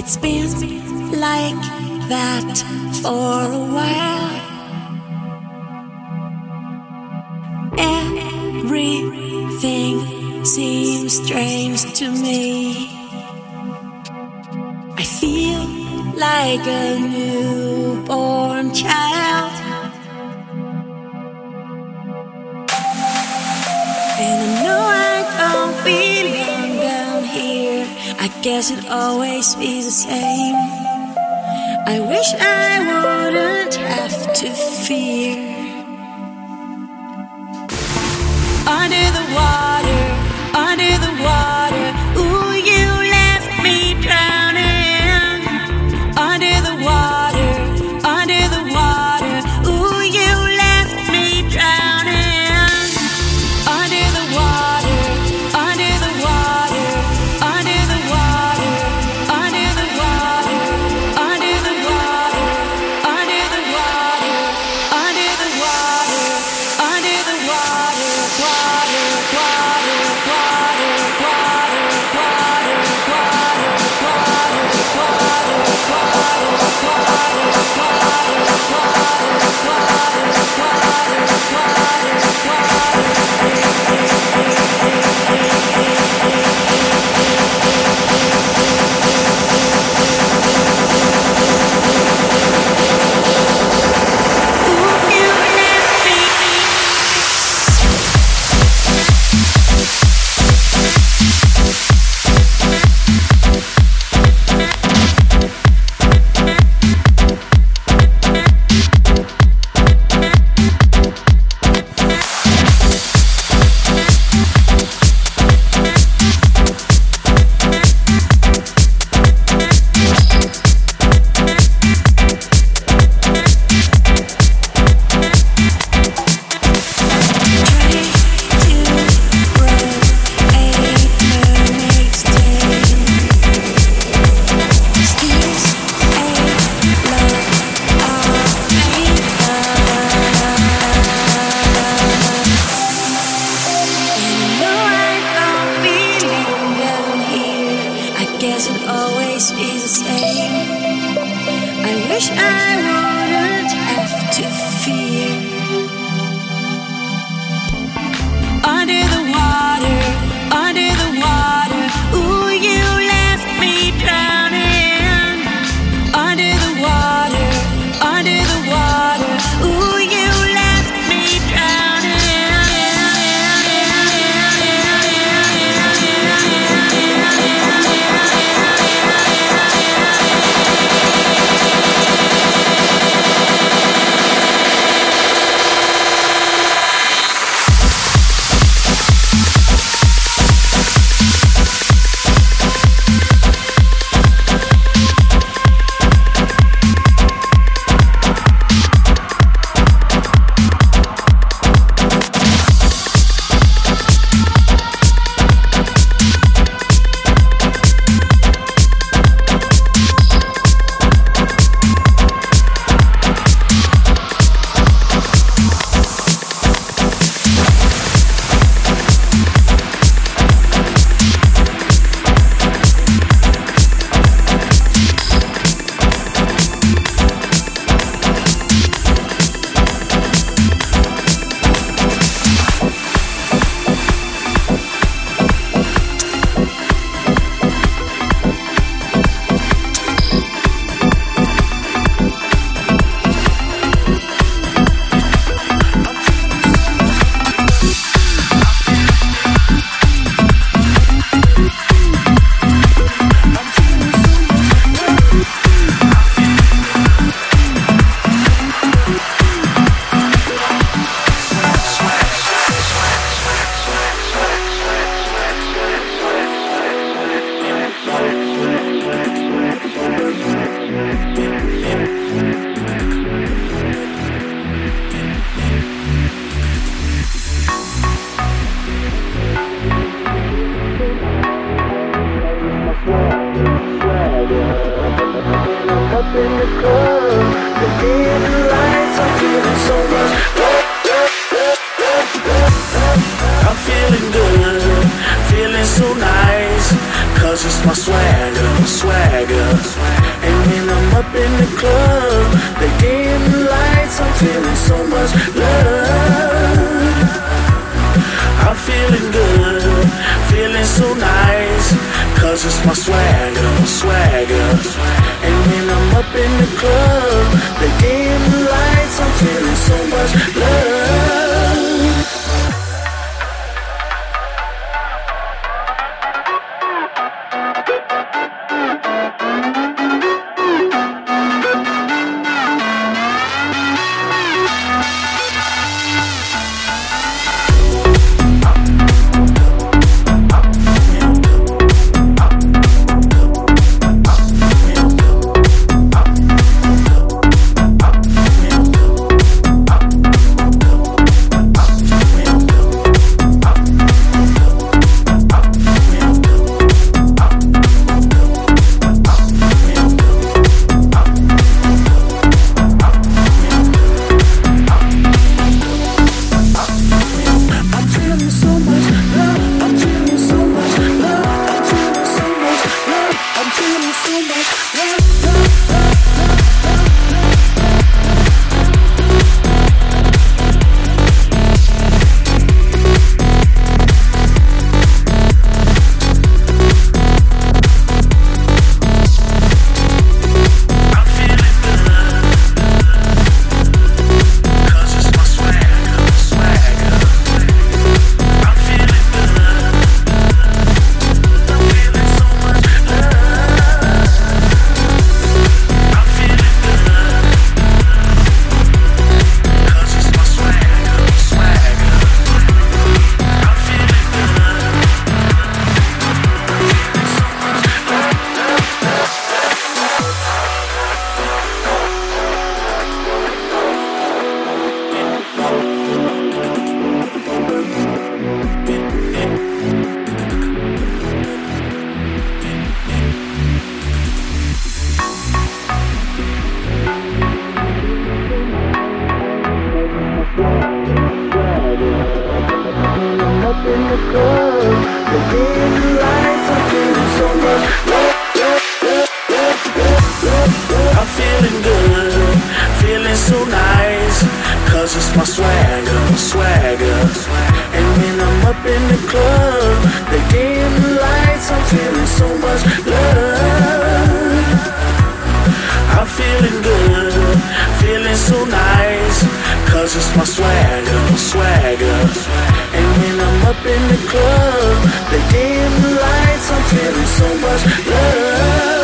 It's been like that for a while. Everything seems strange to me. I feel like a new does it always be the same? I wish I wouldn't have to fear. club. they dim the lights, I'm feeling so much love. I'm feeling good, feeling so nice. Cause it's my swagger, my swagger. And when I'm up in the club, they dim the lights, I'm feeling so much love.